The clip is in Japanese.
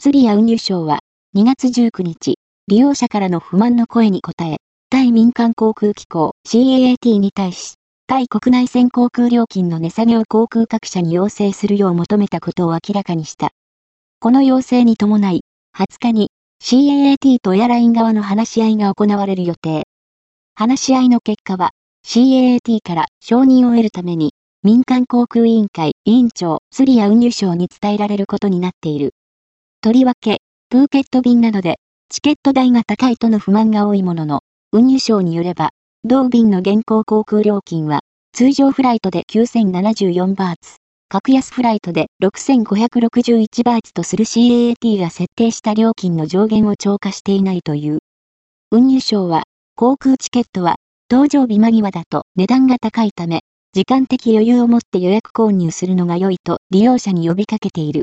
スリア運輸省は2月19日、利用者からの不満の声に応え、対民間航空機構 CAAT に対し、対国内線航空料金の値下げを航空各社に要請するよう求めたことを明らかにした。この要請に伴い、20日に CAAT とエアライン側の話し合いが行われる予定。話し合いの結果は、CAAT から承認を得るために、民間航空委員会委員長スリア運輸省に伝えられることになっている。とりわけ、プーケット便などで、チケット代が高いとの不満が多いものの、運輸省によれば、同便の現行航空料金は、通常フライトで9074バーツ、格安フライトで6561バーツとする CAAT が設定した料金の上限を超過していないという。運輸省は、航空チケットは、搭乗日間際だと値段が高いため、時間的余裕を持って予約購入するのが良いと利用者に呼びかけている。